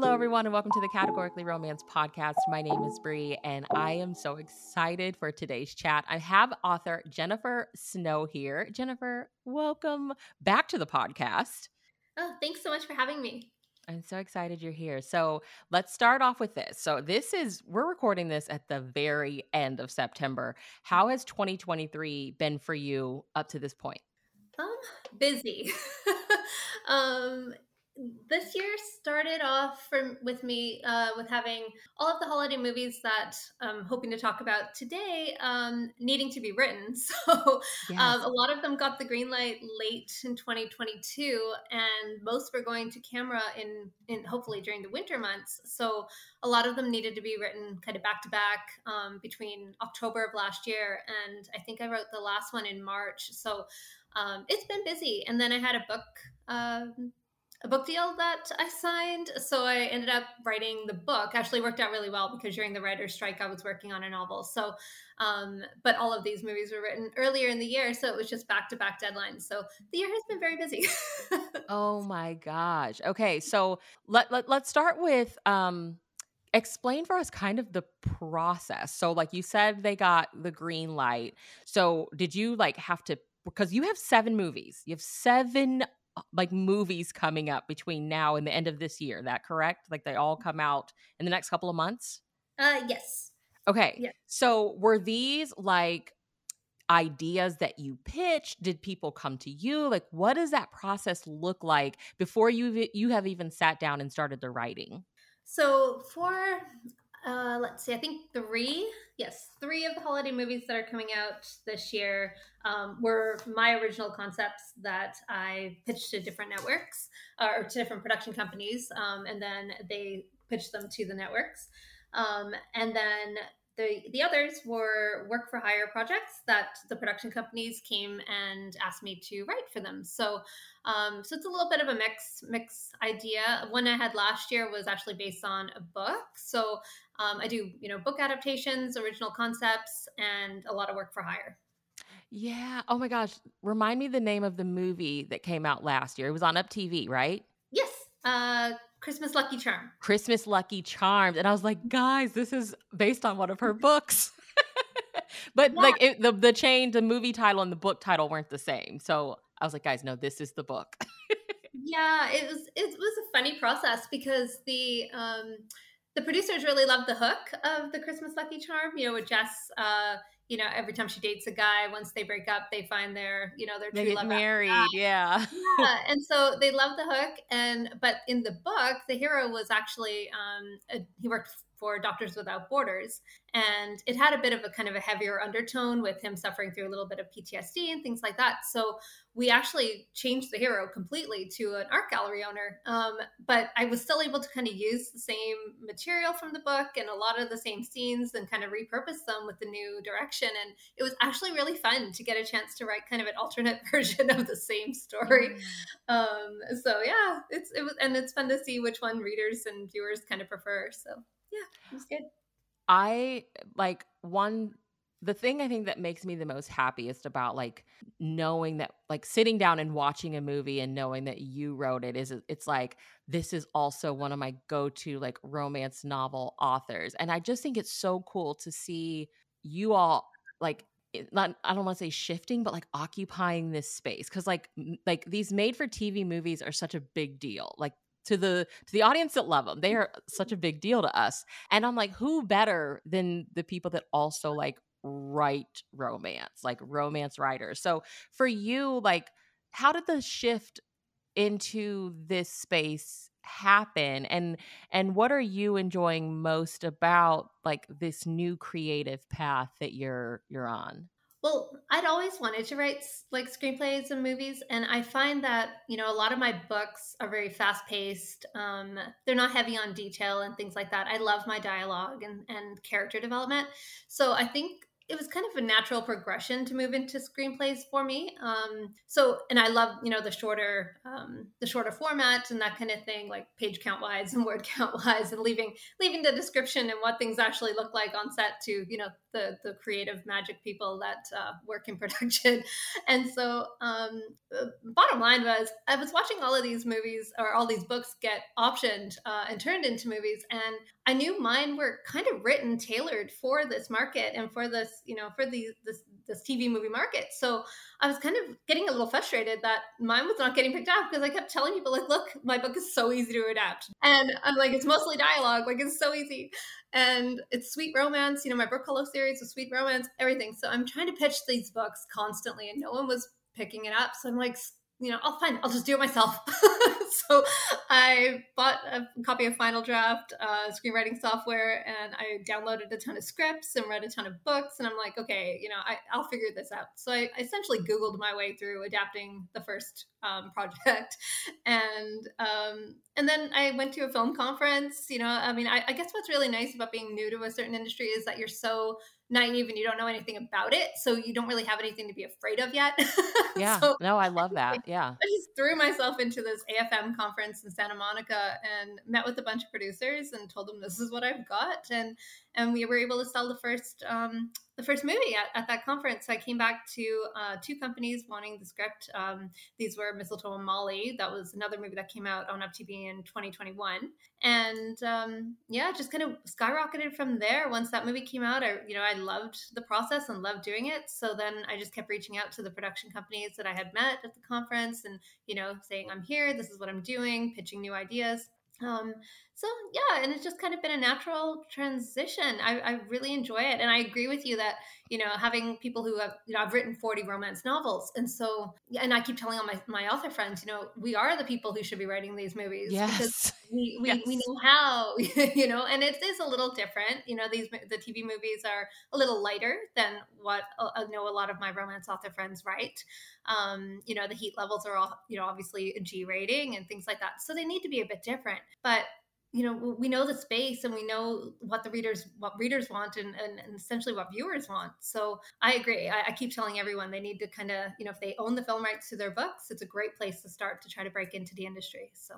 Hello, everyone, and welcome to the Categorically Romance podcast. My name is Bree, and I am so excited for today's chat. I have author Jennifer Snow here. Jennifer, welcome back to the podcast. Oh, thanks so much for having me. I'm so excited you're here. So let's start off with this. So, this is, we're recording this at the very end of September. How has 2023 been for you up to this point? Um, busy. um, this year started off with me uh, with having all of the holiday movies that I'm hoping to talk about today um, needing to be written. So um, yes. um, a lot of them got the green light late in 2022, and most were going to camera in in hopefully during the winter months. So a lot of them needed to be written kind of back to back um, between October of last year and I think I wrote the last one in March. So um, it's been busy. And then I had a book um, a book deal that I signed. So I ended up writing the book. Actually worked out really well because during the writer's strike, I was working on a novel. So, um, but all of these movies were written earlier in the year. So it was just back to back deadlines. So the year has been very busy. oh my gosh. Okay. So let, let, let's start with, um, explain for us kind of the process. So like you said, they got the green light. So did you like have to because you have seven movies. You have seven like movies coming up between now and the end of this year. That correct? Like they all come out in the next couple of months? Uh yes. Okay. Yeah. So were these like ideas that you pitched? Did people come to you? Like what does that process look like before you you have even sat down and started the writing? So for uh, let's see, I think three, yes, three of the holiday movies that are coming out this year um, were my original concepts that I pitched to different networks uh, or to different production companies, um, and then they pitched them to the networks. Um, and then the, the others were work for hire projects that the production companies came and asked me to write for them. So, um, so it's a little bit of a mix mix idea. One I had last year was actually based on a book. So um, I do you know book adaptations, original concepts, and a lot of work for hire. Yeah. Oh my gosh. Remind me the name of the movie that came out last year. It was on Up TV, right? Yes. Uh, Christmas Lucky Charm. Christmas Lucky Charms. And I was like, guys, this is based on one of her books. but yeah. like it, the the change, the movie title and the book title weren't the same. So I was like, guys, no, this is the book. yeah, it was it was a funny process because the um the producers really loved the hook of the Christmas Lucky Charm, you know, with Jess uh you know, every time she dates a guy, once they break up, they find their, you know, their they true get love. Married, yeah. yeah. And so they love the hook. And but in the book, the hero was actually um, a, he worked for Doctors Without Borders. And it had a bit of a kind of a heavier undertone with him suffering through a little bit of PTSD and things like that. So we actually changed the hero completely to an art gallery owner. Um, but I was still able to kind of use the same material from the book and a lot of the same scenes and kind of repurpose them with the new direction. And it was actually really fun to get a chance to write kind of an alternate version of the same story. Mm. Um, so yeah, it's it was and it's fun to see which one readers and viewers kind of prefer. So yeah, it was good. I like one the thing I think that makes me the most happiest about like knowing that like sitting down and watching a movie and knowing that you wrote it is it's like this is also one of my go-to like romance novel authors. And I just think it's so cool to see you all like not I don't want to say shifting but like occupying this space. Cuz like like these made for TV movies are such a big deal. Like to the to the audience that love them. They mm. are such a big deal to us. And I'm like, who better than the people that also like write romance, like romance writers. So for you, like, how did the shift into this space happen and and what are you enjoying most about like this new creative path that you're you're on well, I'd always wanted to write like screenplays and movies, and I find that you know a lot of my books are very fast paced. Um, they're not heavy on detail and things like that. I love my dialogue and and character development, so I think it was kind of a natural progression to move into screenplays for me. Um, so, and I love, you know, the shorter, um, the shorter format and that kind of thing, like page count wise and word count wise, and leaving leaving the description and what things actually look like on set to, you know, the the creative magic people that uh, work in production. And so, um, the bottom line was, I was watching all of these movies or all these books get optioned uh, and turned into movies, and I knew mine were kind of written tailored for this market and for this, you know, for these this this TV movie market. So I was kind of getting a little frustrated that mine was not getting picked up because I kept telling people like, look, my book is so easy to adapt. And I'm like, it's mostly dialogue, like it's so easy. And it's sweet romance, you know, my Brooke Hollow series is sweet romance, everything. So I'm trying to pitch these books constantly and no one was picking it up. So I'm like, you know, I'll find, I'll just do it myself. so I bought a copy of Final Draft uh, screenwriting software and I downloaded a ton of scripts and read a ton of books. And I'm like, okay, you know, I, will figure this out. So I, I, essentially Googled my way through adapting the first um, project. And um, and then I went to a film conference. You know, I mean, I, I guess what's really nice about being new to a certain industry is that you're so naive and you don't know anything about it so you don't really have anything to be afraid of yet. Yeah. So, no i love that. Yeah. I just threw myself into this afm conference in santa monica and met with a bunch of producers and told them this is what i've got and and we were able to sell the first um, the first movie at, at that conference. So I came back to uh, two companies wanting the script. Um, these were Mistletoe and Molly. That was another movie that came out on UpTV in 2021, and um, yeah, just kind of skyrocketed from there. Once that movie came out, I you know I loved the process and loved doing it. So then I just kept reaching out to the production companies that I had met at the conference, and you know saying I'm here, this is what I'm doing, pitching new ideas. Um, so yeah, and it's just kind of been a natural transition. I, I, really enjoy it, and I agree with you that you know having people who have you know I've written forty romance novels, and so and I keep telling all my my author friends, you know, we are the people who should be writing these movies yes. because we we, yes. we know how, you know, and it is a little different. You know, these the TV movies are a little lighter than what uh, I know a lot of my romance author friends write. Um, you know, the heat levels are all you know obviously a G rating and things like that, so they need to be a bit different, but you know we know the space and we know what the readers what readers want and, and, and essentially what viewers want. So i agree. I, I keep telling everyone they need to kind of you know if they own the film rights to their books it's a great place to start to try to break into the industry so.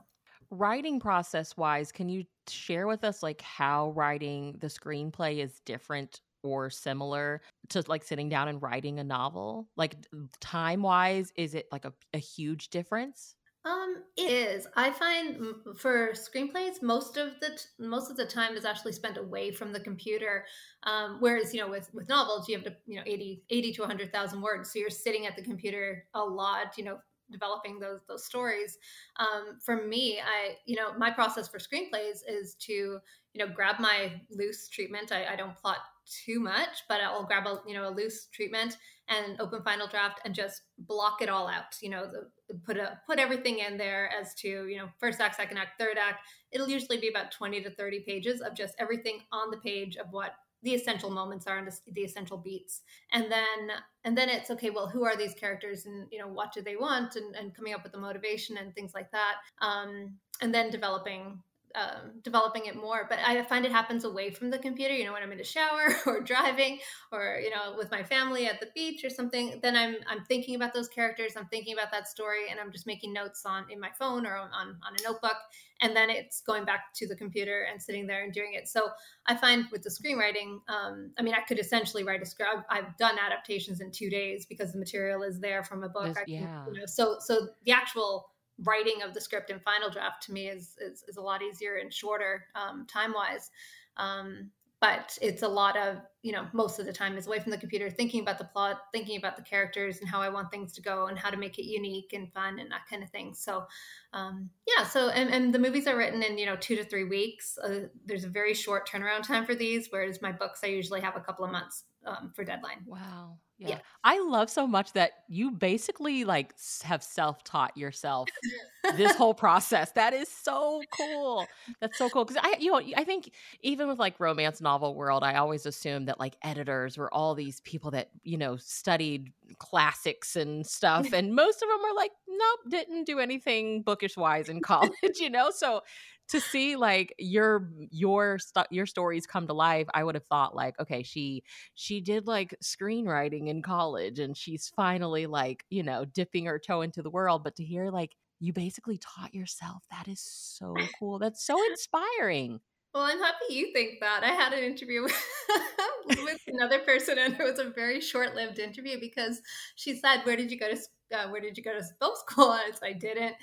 Writing process wise can you share with us like how writing the screenplay is different or similar to like sitting down and writing a novel? Like time wise is it like a, a huge difference um, it is. I find for screenplays, most of the t- most of the time is actually spent away from the computer. Um, whereas you know with with novels, you have to you know 80, 80 to hundred thousand words, so you're sitting at the computer a lot. You know, developing those those stories. Um, for me, I you know my process for screenplays is to you know grab my loose treatment. I, I don't plot too much, but I'll grab a you know a loose treatment and open final draft and just block it all out. You know, the, put a put everything in there as to you know first act, second act, third act. It'll usually be about twenty to thirty pages of just everything on the page of what the essential moments are and the essential beats and then and then it's okay well who are these characters and you know what do they want and, and coming up with the motivation and things like that um, and then developing um, developing it more. But I find it happens away from the computer. You know, when I'm in the shower or driving, or you know, with my family at the beach or something. Then I'm I'm thinking about those characters. I'm thinking about that story, and I'm just making notes on in my phone or on on a notebook. And then it's going back to the computer and sitting there and doing it. So I find with the screenwriting, um, I mean, I could essentially write a script. I've, I've, done adaptations in two days because the material is there from a book. Can, yeah. You know, so so the actual writing of the script and final draft to me is is, is a lot easier and shorter um, time wise. Um, but it's a lot of you know most of the time is away from the computer thinking about the plot thinking about the characters and how i want things to go and how to make it unique and fun and that kind of thing. So um, yeah so and, and the movies are written in you know two to three weeks. Uh, there's a very short turnaround time for these whereas my books i usually have a couple of months um, for deadline. Wow yeah. yeah. I love so much that you basically like have self-taught yourself this whole process. That is so cool. That's so cool cuz I you know, I think even with like romance novel world, I always assumed that like editors were all these people that, you know, studied classics and stuff and most of them are like nope, didn't do anything bookish wise in college, you know? So to see like your your st- your stories come to life i would have thought like okay she she did like screenwriting in college and she's finally like you know dipping her toe into the world but to hear like you basically taught yourself that is so cool that's so inspiring Well, I'm happy you think that. I had an interview with, with another person, and it was a very short-lived interview because she said, "Where did you go to? Uh, where did you go to film school?" And I didn't.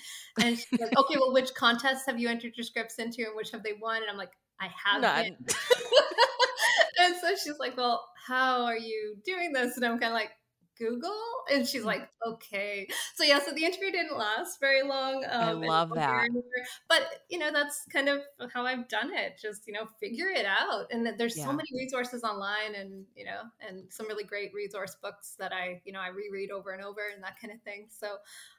And she's like, "Okay, well, which contests have you entered your scripts into, and which have they won?" And I'm like, "I haven't." and so she's like, "Well, how are you doing this?" And I'm kind of like, Google? And she's mm. like, okay. So yeah, so the interview didn't last very long. Um, I love that. But you know, that's kind of how I've done it. Just you know, figure it out. And there's yeah. so many resources online, and you know, and some really great resource books that I you know I reread over and over and that kind of thing. So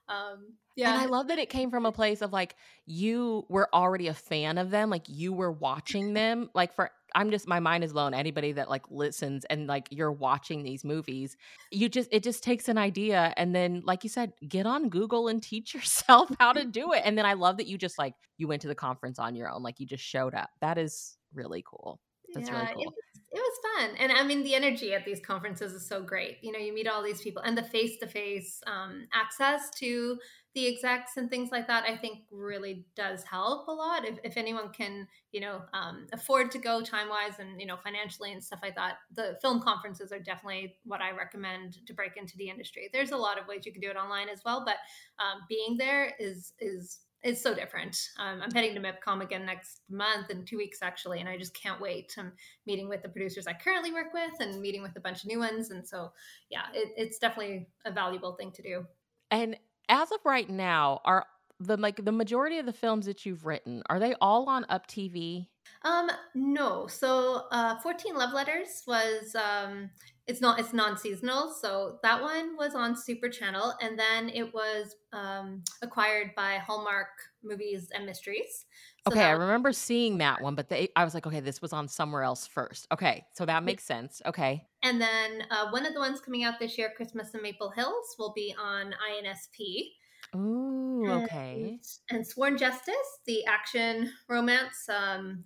um yeah and i love that it came from a place of like you were already a fan of them like you were watching them like for I'm just my mind is blown. Anybody that like listens and like you're watching these movies, you just it just takes an idea and then like you said, get on Google and teach yourself how to do it. And then I love that you just like you went to the conference on your own, like you just showed up. That is really cool. That's yeah, really cool. It was, it was fun. And I mean the energy at these conferences is so great. You know, you meet all these people and the face-to-face um, access to the execs and things like that, I think really does help a lot. If, if anyone can, you know, um, afford to go time wise and, you know, financially and stuff like that, the film conferences are definitely what I recommend to break into the industry. There's a lot of ways you can do it online as well, but um, being there is, is, is so different. Um, I'm heading to MIPCOM again next month in two weeks, actually, and I just can't wait. I'm meeting with the producers I currently work with and meeting with a bunch of new ones. And so, yeah, it, it's definitely a valuable thing to do. And as of right now, are the like the majority of the films that you've written are they all on Up TV? Um, no. So, uh, 14 Love Letters was um, it's not it's non-seasonal, so that one was on Super Channel, and then it was um, acquired by Hallmark Movies and Mysteries. So okay, I remember seeing that one, but they, I was like, okay, this was on somewhere else first. Okay, so that makes sense. Okay. And then uh, one of the ones coming out this year, Christmas in Maple Hills, will be on INSP. Ooh, okay. And, and Sworn Justice, the action romance um,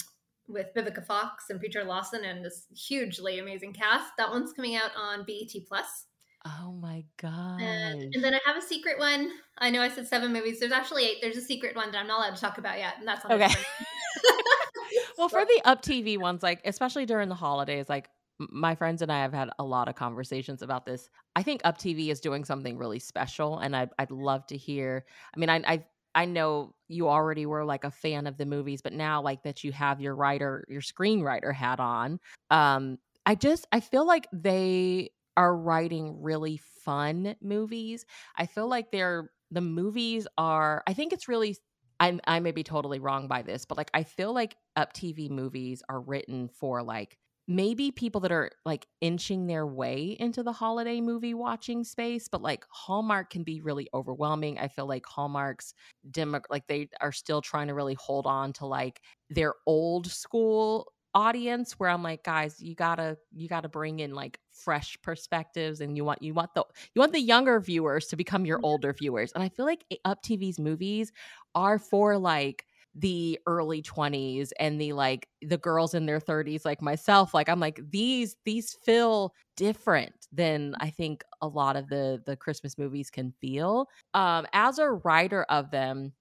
with Vivica Fox and Preacher Lawson and this hugely amazing cast. That one's coming out on BET Plus. Oh my god! And, and, then I have a secret one. I know I said seven movies. There's actually eight. There's a secret one that I'm not allowed to talk about yet, and that's okay. well, for the Up TV ones, like especially during the holidays, like my friends and I have had a lot of conversations about this. I think Up TV is doing something really special, and I'd I'd love to hear. I mean, I I I know you already were like a fan of the movies, but now like that you have your writer, your screenwriter hat on, um, I just I feel like they are writing really fun movies. I feel like they're the movies are I think it's really I I may be totally wrong by this, but like I feel like up TV movies are written for like maybe people that are like inching their way into the holiday movie watching space but like hallmark can be really overwhelming i feel like hallmark's demo like they are still trying to really hold on to like their old school audience where I'm like, guys, you gotta you gotta bring in like fresh perspectives, and you want you want the you want the younger viewers to become your mm-hmm. older viewers. And I feel like eh, Up TV's movies are for like the early 20s and the like the girls in their 30s like myself like i'm like these these feel different than i think a lot of the the christmas movies can feel. Um as a writer of them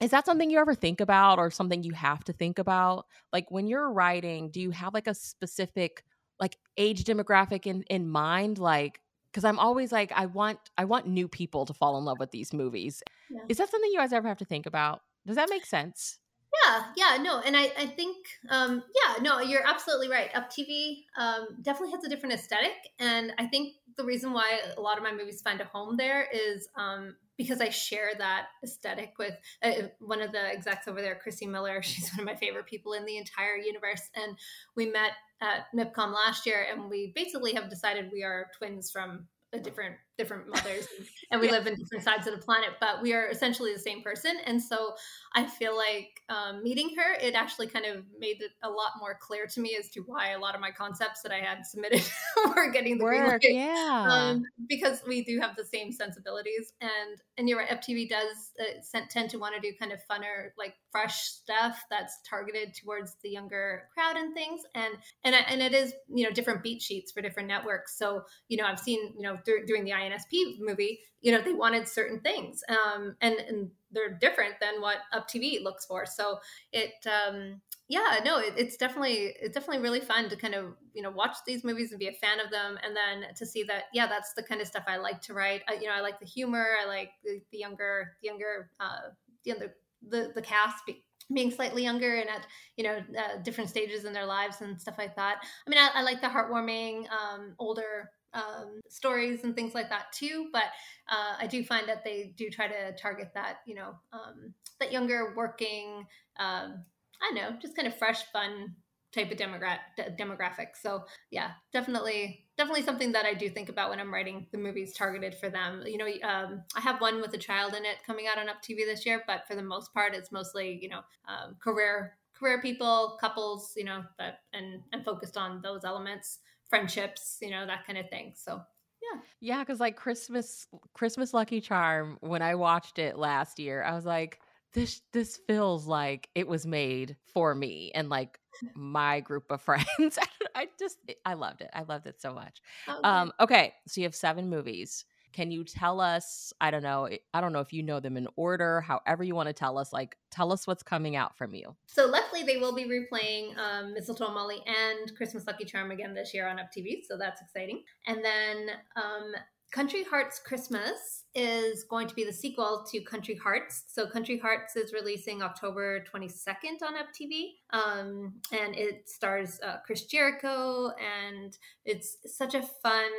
is that something you ever think about or something you have to think about? Like when you're writing do you have like a specific like age demographic in in mind? Like because i'm always like i want i want new people to fall in love with these movies. Yeah. is that something you guys ever have to think about? Does that make sense yeah yeah no and i i think um yeah no you're absolutely right up tv um definitely has a different aesthetic and i think the reason why a lot of my movies find a home there is um because I share that aesthetic with uh, one of the execs over there, Chrissy Miller. She's one of my favorite people in the entire universe. And we met at MIPCOM last year, and we basically have decided we are twins from different different mothers and, we yeah. live in different sides of the planet but we are essentially the same person. And so i feel like um, meeting her it actually kind of made it a lot more clear to me as to why a lot of my concepts that i had submitted were getting the Work, green light. yeah. Um, because we do have the same sensibilities and and you're right Up TV does uh, tend to want to do kind of funner like fresh stuff that's targeted towards the younger crowd and things and and and it is you know different beat sheets for different networks. So you know i've seen you know doing the INSP movie, you know, they wanted certain things, um, and and they're different than what Up TV looks for. So it, um, yeah no it, it's definitely it's definitely really fun to kind of you know watch these movies and be a fan of them and then to see that yeah that's the kind of stuff i like to write I, you know i like the humor i like the, the younger the younger uh the, the the, the cast be, being slightly younger and at you know uh, different stages in their lives and stuff like that i mean i, I like the heartwarming um older um, stories and things like that too. But uh, I do find that they do try to target that, you know, um, that younger working um, I don't know, just kind of fresh, fun type of demogra- demographic. So yeah, definitely, definitely something that I do think about when I'm writing the movies targeted for them. You know, um, I have one with a child in it coming out on Up TV this year, but for the most part, it's mostly you know um, career career people, couples, you know, that and and focused on those elements, friendships, you know, that kind of thing. So yeah. Yeah, because like Christmas Christmas Lucky Charm, when I watched it last year, I was like, this this feels like it was made for me and like my group of friends. I just I loved it. I loved it so much. Okay. Um okay, so you have 7 movies. Can you tell us, I don't know, I don't know if you know them in order, however you want to tell us, like tell us what's coming out from you. So luckily they will be replaying um, Mistletoe Molly and Christmas Lucky Charm again this year on Up TV, so that's exciting. And then um, Country Hearts Christmas is going to be the sequel to Country Hearts. So Country Hearts is releasing October 22nd on Up TV. Um, and it stars uh, Chris Jericho and it's such a fun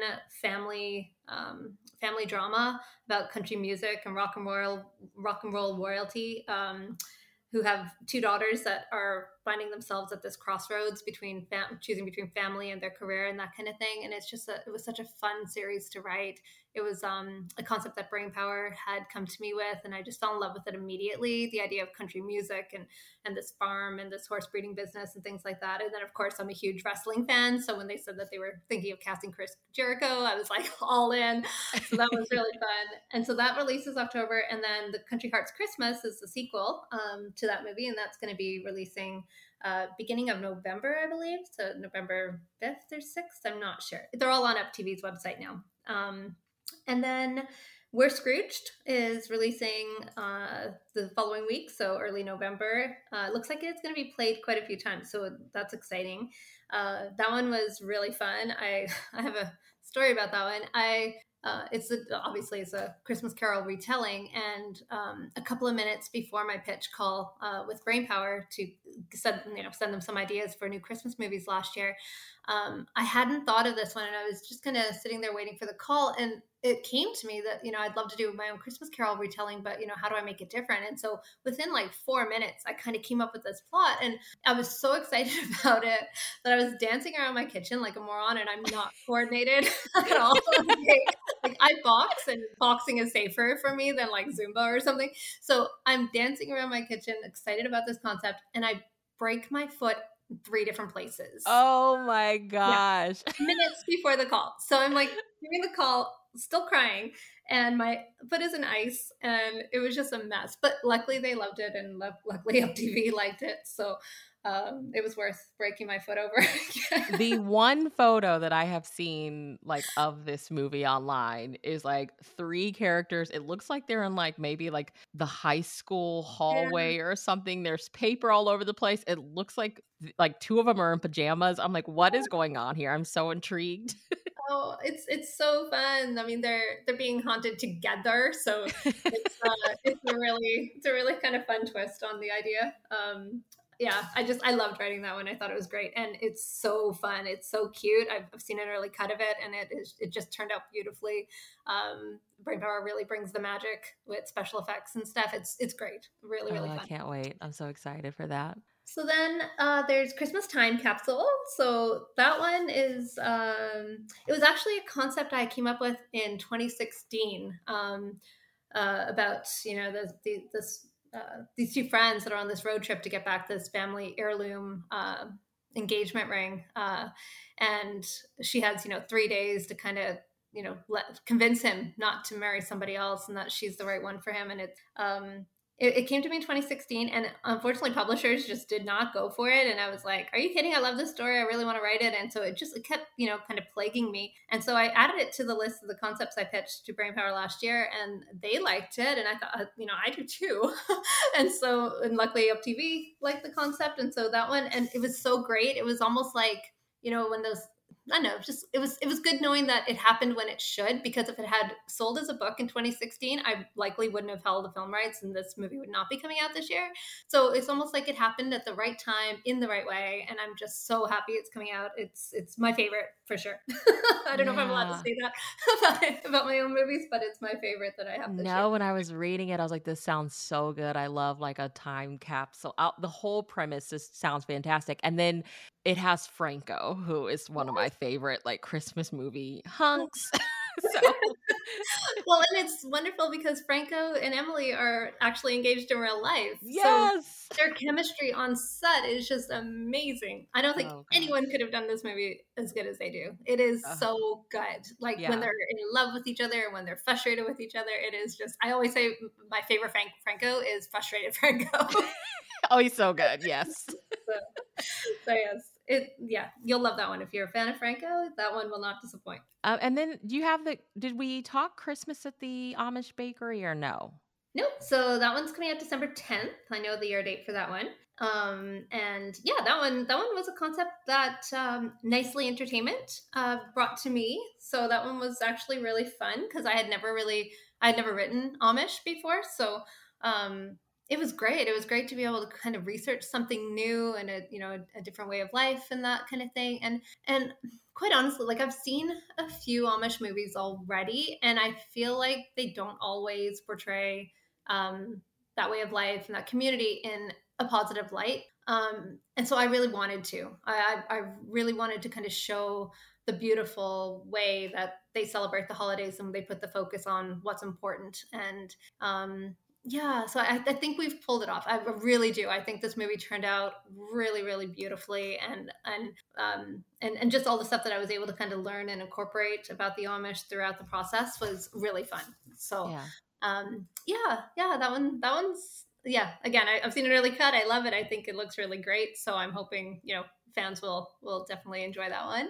family um, family drama about country music and rock and roll rock and roll royalty. Um, who have two daughters that are finding themselves at this crossroads between fam- choosing between family and their career and that kind of thing. And it's just a, it was such a fun series to write it was um, a concept that brainpower had come to me with and i just fell in love with it immediately the idea of country music and and this farm and this horse breeding business and things like that and then of course i'm a huge wrestling fan so when they said that they were thinking of casting chris jericho i was like all in so that was really fun and so that releases october and then the country hearts christmas is the sequel um, to that movie and that's going to be releasing uh, beginning of November, I believe. So November 5th or 6th, I'm not sure. They're all on Up TV's website now. Um, and then We're Scrooged is releasing uh, the following week, so early November. Uh, looks like it's going to be played quite a few times, so that's exciting. Uh, that one was really fun. I I have a story about that one. I uh, it's a, obviously it's a Christmas Carol retelling, and um, a couple of minutes before my pitch call uh, with Brainpower to send you know send them some ideas for new Christmas movies last year, um, I hadn't thought of this one, and I was just kind of sitting there waiting for the call, and it came to me that you know I'd love to do my own Christmas Carol retelling, but you know how do I make it different? And so within like four minutes, I kind of came up with this plot, and I was so excited about it that I was dancing around my kitchen like a moron, and I'm not coordinated at all. like I box, and boxing is safer for me than like Zumba or something. So I'm dancing around my kitchen, excited about this concept, and I break my foot three different places. Oh my gosh. Yeah. Minutes before the call. So I'm like giving the call, still crying, and my foot is in ice, and it was just a mess. But luckily they loved it, and luckily Up TV liked it. So um, it was worth breaking my foot over. the one photo that I have seen like of this movie online is like three characters. It looks like they're in like maybe like the high school hallway yeah. or something. There's paper all over the place. It looks like like two of them are in pajamas. I'm like, what is going on here? I'm so intrigued. oh, it's it's so fun. I mean, they're they're being haunted together, so it's uh, it's a really it's a really kind of fun twist on the idea. Um, yeah, I just I loved writing that one. I thought it was great, and it's so fun. It's so cute. I've, I've seen an early cut of it, and it is it just turned out beautifully. Um, Brainpower really brings the magic with special effects and stuff. It's it's great. Really really oh, fun. I can't wait. I'm so excited for that. So then uh, there's Christmas Time Capsule. So that one is um, it was actually a concept I came up with in 2016 um, uh, about you know the, the this uh, these two friends that are on this road trip to get back this family heirloom uh, engagement ring, uh, and she has you know three days to kind of you know let convince him not to marry somebody else and that she's the right one for him, and it's um, it, it, came to me in 2016 and unfortunately publishers just did not go for it and i was like are you kidding? I love this story. I really want to write it. And so it just it kept you know kind of plaguing me. And so i added it to the list of the concepts i pitched to brainpower last year and they liked it and i thought uh, you know i do too. And so and luckily up tv liked the concept and so that one and it was so great. It was almost like you know when those I know, just it was it was good knowing that it happened when it should because if it had sold as a book in 2016, I likely wouldn't have held the film rights and this movie would not be coming out this year. So it's almost like it happened at the right time in the right way and I'm just so happy it's coming out. It's it's my favorite for sure. I don't yeah. know if I'm allowed to say that about, about, my own movies, but it's my favorite that I have No, year. when I was reading it, I was like this sounds so good. I love like a time capsule. Out the whole premise just sounds fantastic. And then it has Franco, who is one of my favorite like Christmas movie hunks. so well, and it's wonderful because Franco and Emily are actually engaged in real life. Yes. So their chemistry on set is just amazing. I don't think oh, anyone could have done this movie as good as they do. It is uh, so good. Like yeah. when they're in love with each other, and when they're frustrated with each other, it is just I always say my favorite Frank Franco is frustrated Franco. oh, he's so good. Yes. so, so yes it yeah you'll love that one. If you're a fan of franco that one will not disappoint. Uh, and then do you have the did we talk christmas at the amish bakery or no? Nope so that one's coming out december 10th i know the year date for that one. Um and yeah that one that one was a concept that um, nicely entertainment uh, brought to me. So that one was actually really fun because i had never really i had never written amish before. So um it was great. It was great to be able to kind of research something new and a you know a, a, different way of life and that kind of thing. And and quite honestly, like I've seen a few Amish movies already, and I feel like they don't always portray um, that way of life and that community in a positive light. Um, and so I really wanted to. I, I really wanted to kind of show the beautiful way that they celebrate the holidays and they put the focus on what's important and um, yeah so I, I, think we've pulled it off i really do i think this movie turned out really really beautifully and and um and, and just all the stuff that i was able to kind of learn and incorporate about the amish throughout the process was really fun so yeah um yeah yeah that one that one's yeah again I, i've seen an early cut i love it i think it looks really great so i'm hoping you know fans will will definitely enjoy that one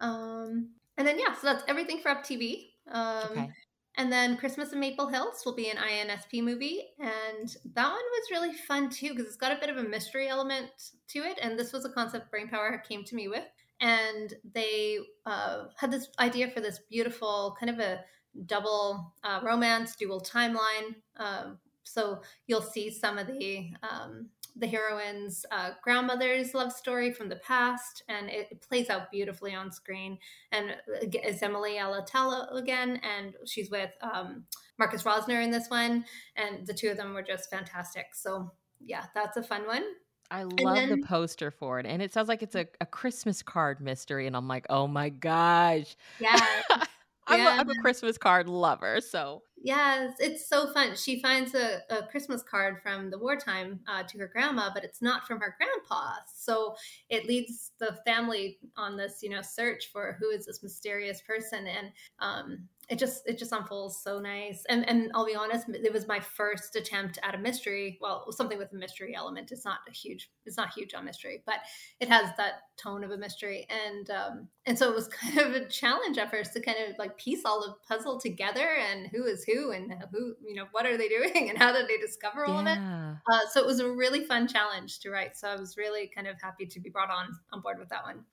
um and then yeah so that's everything for up tv um okay. And then Christmas in Maple Hills will be an INSP movie. And that one was really fun too, because it's got a bit of a mystery element to it. And this was a concept Brainpower came to me with. And they uh, had this idea for this beautiful kind of a double uh, romance, dual timeline. Um, so you'll see some of the um, the heroine's uh, grandmother's love story from the past, and it, plays out beautifully on screen. And uh, it's Emily Alatalo again, and she's with um, Marcus Rosner in this one, and the two of them were just fantastic. So yeah, that's a fun one. I love then, the poster for it, and it sounds like it's a, a Christmas card mystery, and I'm like, oh my gosh, yeah. I'm, yeah. a, I'm a Christmas card lover, so Yes, it's so fun. She finds a, a Christmas card from the wartime uh, to her grandma, but it's not from her grandpa. So it leads the family on this, you know, search for who is this mysterious person. And um, it just it just unfolds so nice. And and i'll be honest it was my first attempt at a mystery. Well something with a mystery element it's not a huge it's not huge on mystery but it has that tone of a mystery. And um and so it was kind of a challenge at first to kind of like piece all the puzzle together and who is who and who you know what are they doing and how did they discover all yeah. of it. Uh, so it was a really fun challenge to write. So i was really kind of happy to be brought on on board with that one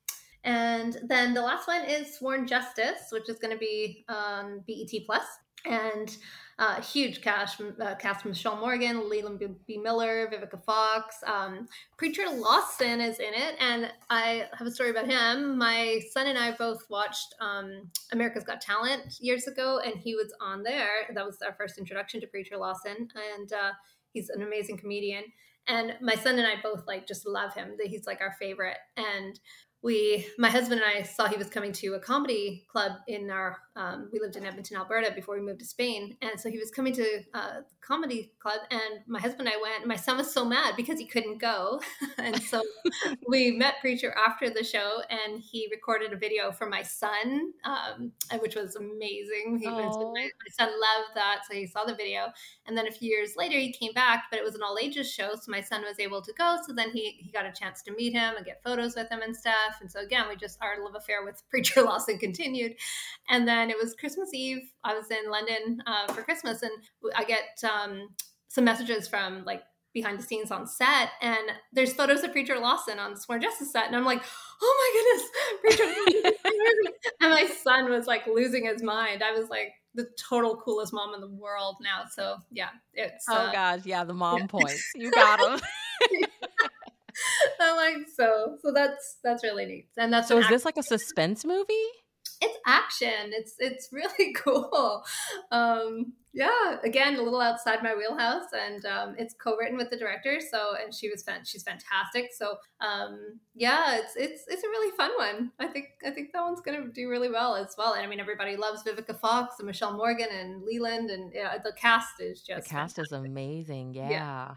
and then the last one is Sworn Justice, which is going to be on BET Plus, and uh, huge cast, uh, cast Mishael Morgan, Leland B. Miller, Vivica Fox. Um, Preacher Lawson is in it, and I have a story about him. My son and I both watched um, America's Got Talent years ago, and he was on there. That was our first introduction to Preacher Lawson, and uh, he's an amazing comedian. And my son and I both like just love him. That he's like our favorite, and we my husband and i saw he was coming to a comedy club in our um, we lived in edmonton alberta before we moved to spain. And so he was coming to a uh, comedy club and my husband and i went and my son was so mad because he couldn't go. And so we met preacher after the show and he recorded a video for my son um, which was amazing. He my, my son loved that so he saw the video. And then a few years later he came back but it was an all ages show so my son was able to go. So then he, he got a chance to meet him and get photos with him and stuff and so again, we just our love affair with Preacher Lawson continued. And then it was Christmas Eve. I was in London uh, for Christmas, and I get um, some messages from like behind the scenes on set and there's photos of Preacher Lawson on the Sworn Justice set and I'm like, oh my goodness, Preacher and my son was like losing his mind. I was like the total coolest mom in the world now. So yeah, it's Oh uh, gosh, yeah, the mom yeah. points. You got them. I'm like, so so that's that's really neat. And that's so is this like a suspense movie? It's action. It's it's really cool. Um yeah, again, a little outside my wheelhouse, and um, it's co-written with the director. So, and she was fan- she's fantastic. So, um, yeah, it's it's it's a really fun one. I think I think that one's gonna do really well as well. And I mean, everybody loves Vivica Fox and Mishael Morgan and Leland, and yeah, the cast is just the cast fantastic. is amazing. Yeah. yeah.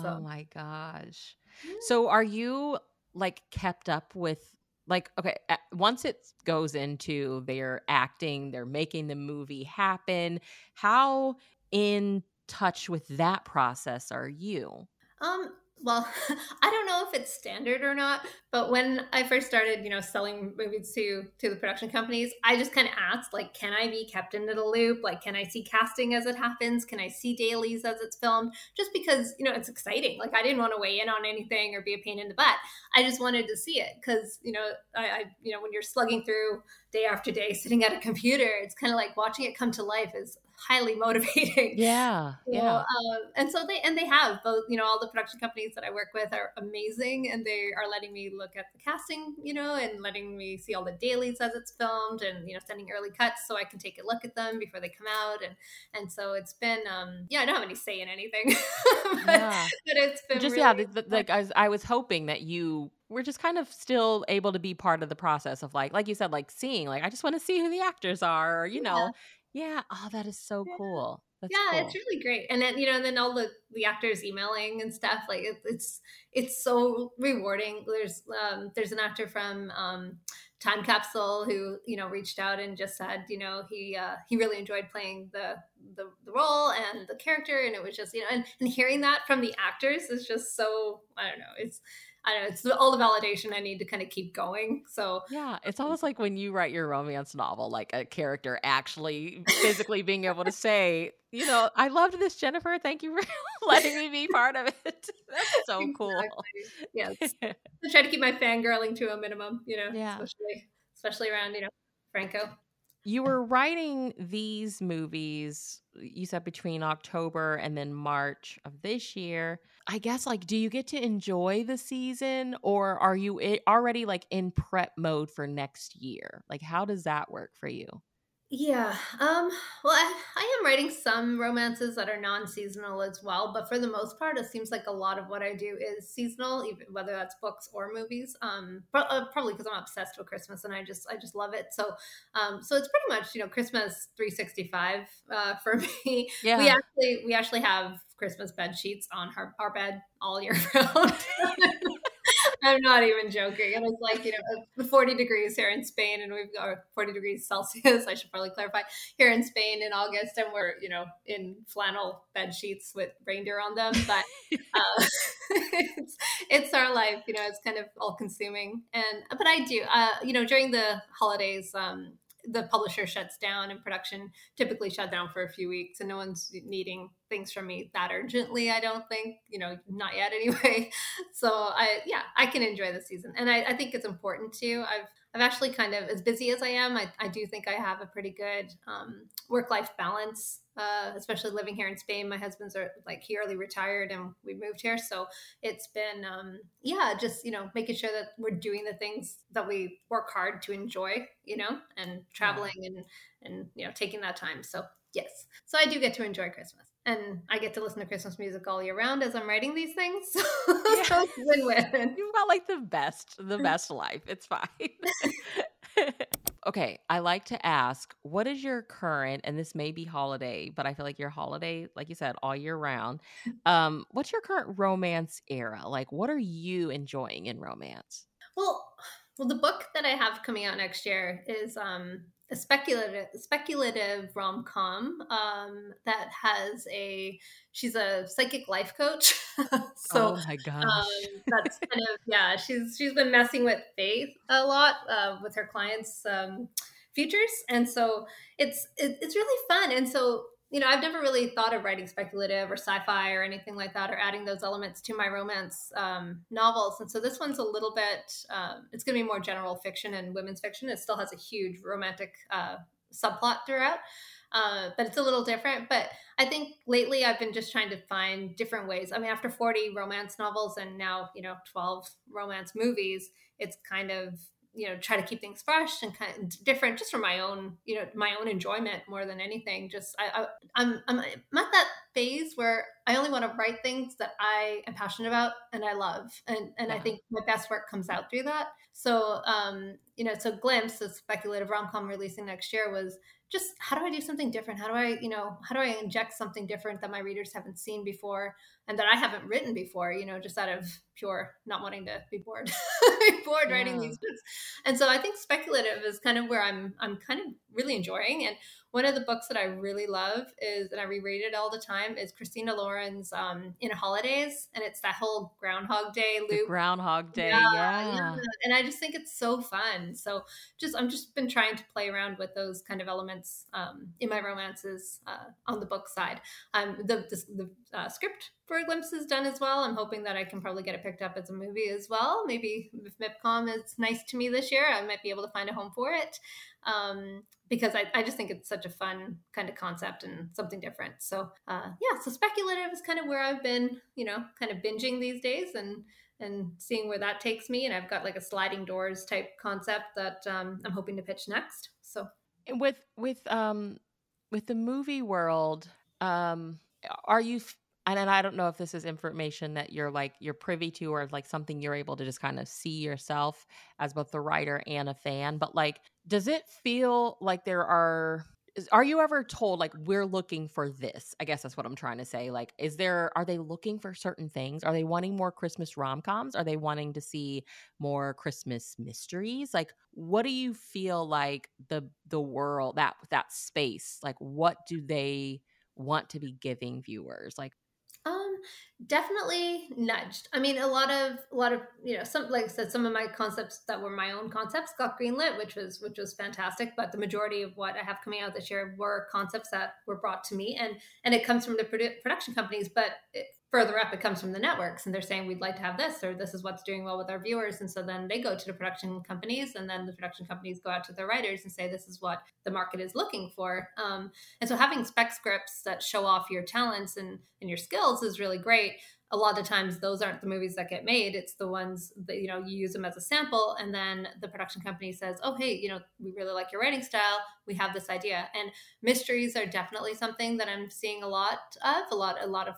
So. Oh my gosh. So are you like kept up with like okay, once it goes into their acting, they're making the movie happen, how in touch with that process are you? Um well, I don't know if it's standard or not, but when I first started, you know, selling movies to to the production companies, I just kind of asked, like, can I be kept into the loop? Like, can I see casting as it happens? Can I see dailies as it's filmed? Just because, you know, it's exciting. Like, I didn't want to weigh in on anything or be a pain in the butt. I just wanted to see it because, you know, I, I, you know, when you're slugging through day after day, sitting at a computer, it's kind of like watching it come to life is highly motivating. Yeah, yeah. Know, um, and so they and they have both. You know, all the production companies that I work with are amazing, and they are letting me look at the casting. You know, and letting me see all the dailies as it's filmed, and you know, sending early cuts so I can take a look at them before they come out. And and so it's been, um, yeah, I don't have any say in anything, but, yeah. but it's been just really yeah. The, the, like I was, I was hoping that you we're just kind of still able to be part of the process of like like you said like seeing like i just want to see who the actors are or you yeah. know yeah. Oh, that is so yeah. cool. That's yeah, cool. it's really great. And then you know, and then all the the actors emailing and stuff like it, it's it's so rewarding. There's um there's an actor from um Time Capsule who you know reached out and just said you know he uh, he really enjoyed playing the, the the role and the character and it was just you know and, and hearing that from the actors is just so I don't know it's I don't know, it's all the validation I need to kind of keep going. So yeah, it's almost like when you write your romance novel, like a character actually physically being able to say, you know, I loved this, Jennifer. Thank you for letting me be part of it. That's so exactly. cool. Yes, I try to keep my fangirling to a minimum. You know, yeah, especially especially around you know Franco you were writing these movies you said between october and then march of this year. I guess like do you get to enjoy the season or are you already like in prep mode for next year? Like how does that work for you yeah. Um, well, I, I am writing some romances that are non seasonal as well, but for the most part, it seems like a lot of what I do is seasonal, even whether that's books or movies. Um, uh, probably because I'm obsessed with Christmas and I just I just love it. So, um, so it's pretty much you know Christmas 365 uh, for me. Yeah. We actually we actually have Christmas bed sheets on our, our bed all year round. I'm not even joking. And was like, you know, 40 degrees here in Spain and we've got 40 degrees Celsius, I should probably clarify, here in Spain in August. And we're, you know, in flannel bed sheets with reindeer on them. But uh, it's, it's our life, you know, it's kind of all consuming. And, but I do, uh, you know, during the holidays, um, the publisher shuts down and production typically shut down for a few weeks and no one's needing things from me that urgently i don't think you know not yet anyway. So i yeah i can enjoy the season. And i, I think it's important too. I've i've actually kind of as busy as i am i, I do think i have a pretty good um, work-life balance uh, especially living here in Spain. My husband's are like he early retired and we moved here, so it's been um, yeah, just you know making sure that we're doing the things that we work hard to enjoy, you know, and traveling yeah. and and you know taking that time. So Yes. So I do get to enjoy Christmas. And I get to listen to Christmas music all year round as I'm writing these things. So, so it's win-win. You've got like the best, the best life. It's fine. okay, I like to ask, what is your current, and this may be holiday, but I feel like your holiday, like you said, all year round. Um, what's your current romance era? Like, what are you enjoying in romance? Well, well, the book that I have coming out next year is um a speculative speculative rom com um, that has a she's a psychic life coach. so oh my gosh, um, that's kind of yeah. She's she's been messing with faith a lot uh, with her clients' um, futures, and so it's it, it's really fun. And so you know, I've never really thought of writing speculative or sci-fi or anything like that, or adding those elements to my romance um, novels. And so this one's a little bit, um, it's going to be more general fiction and women's fiction. It still has a huge romantic uh, subplot throughout, uh, but it's a little different. But I think lately I've been just trying to find different ways. I mean, after 40 romance novels and now, you know, 12 romance movies, it's kind of you know try to keep things fresh and kind of different just for my own you know my own enjoyment more than anything. Just I, I I'm, I'm I'm at that phase where I only want to write things that I am passionate about and I love. And and yeah. I think my best work comes out through that. So um you know so glimpse the speculative rom-com releasing next year was just how do I do something different? How do I you know how do I inject something different that my readers haven't seen before and that I haven't written before, you know, just out of pure not wanting to be bored, bored yeah. writing these books. And so I think speculative is kind of where I'm I'm kind of really enjoying. And one of the books that I really love is, and I reread it all the time, is Christina Lauren's um, In Holidaze, and it's that whole Groundhog Day loop. The Groundhog Day, yeah, yeah. yeah. And I just think it's so fun. So just I'm just been trying to play around with those kind of elements um, in my romances uh, on the book side. Um, the the, the uh, script for Glimpse is done as well. I'm hoping that I can probably get it picked up as a movie as well. Maybe if MIPCOM is nice to me this year, I might be able to find a home for it. Um, because I, I just think it's such a fun kind of concept and something different. So uh, yeah, so speculative is kind of where I've been, you know, kind of binging these days and and seeing where that takes me. And I've got like a sliding doors type concept that um, I'm hoping to pitch next. So with with um with the movie world, um, are you and, and I don't know if this is information that you're like you're privy to or like something you're able to just kind of see yourself as both the writer and a fan, but like does it feel like there are are you ever told like we're looking for this i guess that's what i'm trying to say like is there are they looking for certain things? Are they wanting more christmas rom-coms? Are they wanting to see more christmas mysteries? Like what do you feel like the the world that that space like what do they want to be giving viewers? Like definitely nudged. I mean, a lot of a lot of you know some like I said, some of my concepts that were my own concepts got greenlit, which was which was fantastic. But the majority of what I have coming out this year were concepts that were brought to me, and and it comes from the produ- production companies. But it, further up it comes from the networks and they're saying we'd like to have this or this is what's doing well with our viewers and so then they go to the production companies and then the production companies go out to their writers and say this is what the market is looking for. Um, and so having spec scripts that show off your talents and, and your skills is really great. A lot of times those aren't the movies that get made. It's the ones that you know you use them as a sample and then the production company says oh hey you know we really like your writing style. We have this idea. And mysteries are definitely something that i'm seeing a lot of a lot a lot of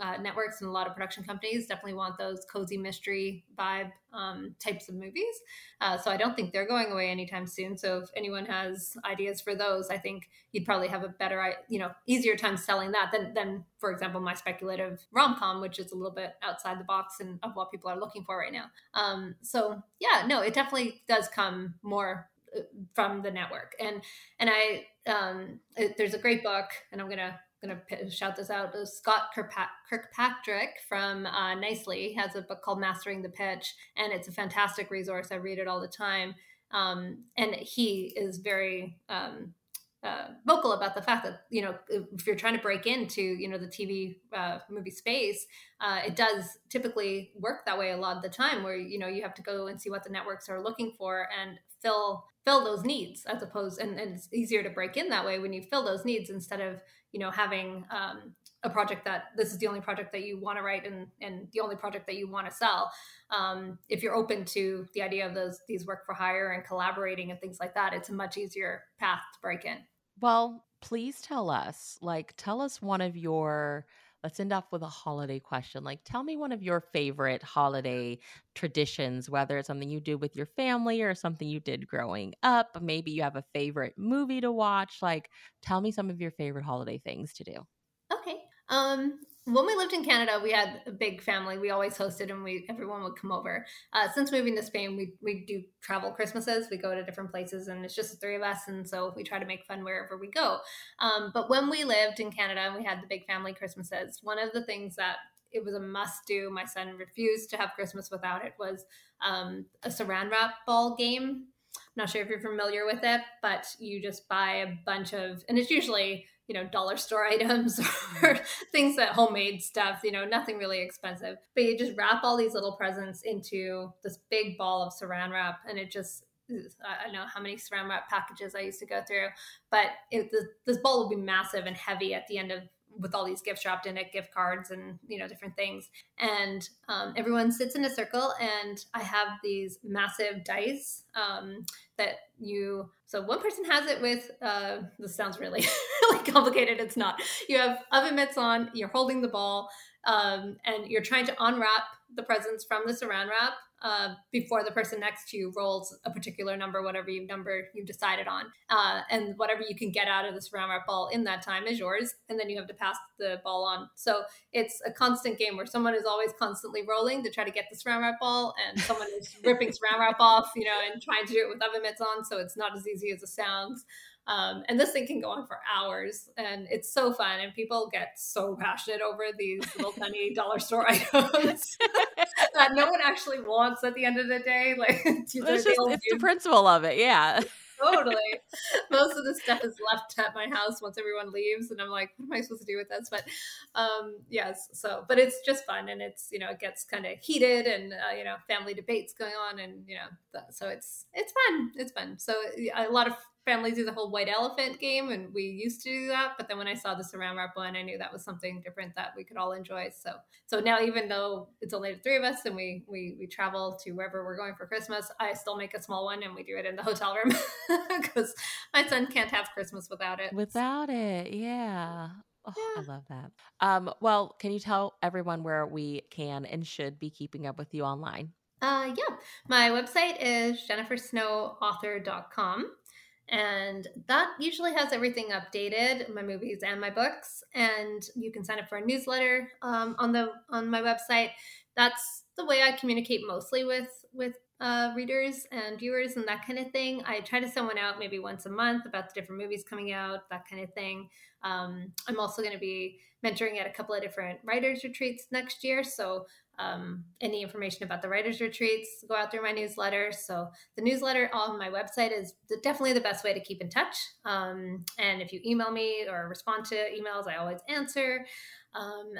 uh, networks and a lot of production companies definitely want those cozy mystery vibe um, types of movies. Uh, so I don't think they're going away anytime soon. So if anyone has ideas for those, I think you'd probably have a better, you know, easier time selling that than, than for example, my speculative rom com, which is a little bit outside the box and of what people are looking for right now. Um, so yeah, no, it definitely does come more uh, from the network and and i um it, there's a great book and i'm gonna going to shout this out. Scott Kirkpatrick from uh, Nicely has a book called Mastering the Pitch, and it's a fantastic resource. I read it all the time. Um, and he is very um, uh, vocal about the fact that you know if you're trying to break into you know the TV uh, movie space, uh, it does typically work that way a lot of the time, where you know you have to go and see what the networks are looking for and fill fill those needs as opposed and, and it's easier to break in that way when you fill those needs instead of you know having um, a project that this is the only project that you want to write and and the only project that you want to sell um, if you're open to the idea of those these work for hire and collaborating and things like that it's a much easier path to break in. Well please tell us, like, tell us one of your let's end off with a holiday question. Like, tell me one of your favorite holiday traditions, whether it's something you do with your family or something you did growing up. Maybe you have a favorite movie to watch. Like, tell me some of your favorite holiday things to do. Okay. Um, when we lived in Canada, we had a big family. We always hosted, and we everyone would come over. Uh, since moving to Spain, we we do travel Christmases. We go to different places, and it's just the three of us, and so we try to make fun wherever we go. Um, but when we lived in Canada and we had the big family Christmases, one of the things that it was a must do. My son refused to have Christmas without it. Was um, a Saran wrap ball game. I'm not sure if you're familiar with it, but you just buy a bunch of, and it's usually you know dollar store items or things that homemade stuff you know nothing really expensive. But you just wrap all these little presents into this big ball of saran wrap and it just I don't know how many saran wrap packages I used to go through, but it, this, this ball will be massive and heavy at the end of with all these gifts wrapped in it, gift cards and you know different things. And um, everyone sits in a circle, and I have these massive dice um, that you. So one person has it with. Uh, this sounds really really complicated. It's not. You have oven mitts on. You're holding the ball, um, and you're trying to unwrap the presents from the saran wrap uh, before the person next to you rolls a particular number, whatever you number you've decided on, uh, and whatever you can get out of the saran wrap ball in that time is yours, and then you have to pass the ball on. So it's a constant game where someone is always constantly rolling to try to get the saran wrap ball, and someone is ripping saran wrap off, you know, and trying to do it with oven mitts on, so it's not as easy as it sounds. Um, and this thing can go on for hours and it's so fun. And people get so passionate over these little tiny dollar store items that no one actually wants at the end of the day. Like it's, just, it's the principle of it. Yeah. totally. Most of the stuff is left at my house once everyone leaves, and I'm like, what am I supposed to do with this? But um, yes, so but it's just fun, and it's you know it gets kind of heated, and uh, you know family debates going on, and you know so it's it's fun. It's fun. So a lot of families do the whole white elephant game, and we used to do that. But then when I saw the saran wrap one, I knew that was something different that we could all enjoy. So so now, even though it's only the three of us, and we we we travel to wherever we're going for Christmas, I still make a small one, and we do it in the hotel room because my son can't have Christmas without it. Without it, yeah. Oh, yeah. I love that. Um, well, can you tell everyone where we can and should be keeping up with you online? Uh, yeah, my website is jennifersnowauthor.com. And that usually has everything updated, my movies and my books. And you can sign up for a newsletter um, on the on my website. That's the way I communicate mostly with with uh, readers and viewers and that kind of thing. I try to send one out maybe once a month about the different movies coming out, that kind of thing. Um, I'm also going to be mentoring at a couple of different writers retreats next year. So um, any information about the writers retreats go out through my newsletter. So the newsletter on my website is definitely the best way to keep in touch. Um, and if you email me or respond to emails i always answer. Um,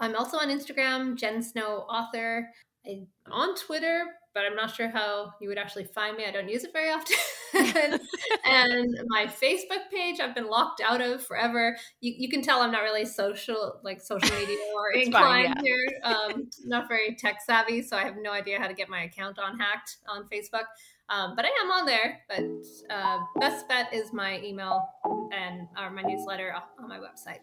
i'm also on instagram jen snow author. I'm on twitter but I'm not sure how you would actually find me. I don't use it very often. and my Facebook page, I've been locked out of forever. You, you can tell I'm not really social, like social media or inclined fine, yeah. here. Um, not very tech savvy, so I have no idea how to get my account on hacked on Facebook. Um, but I am on there. But uh, best bet is my email and or my newsletter on my website.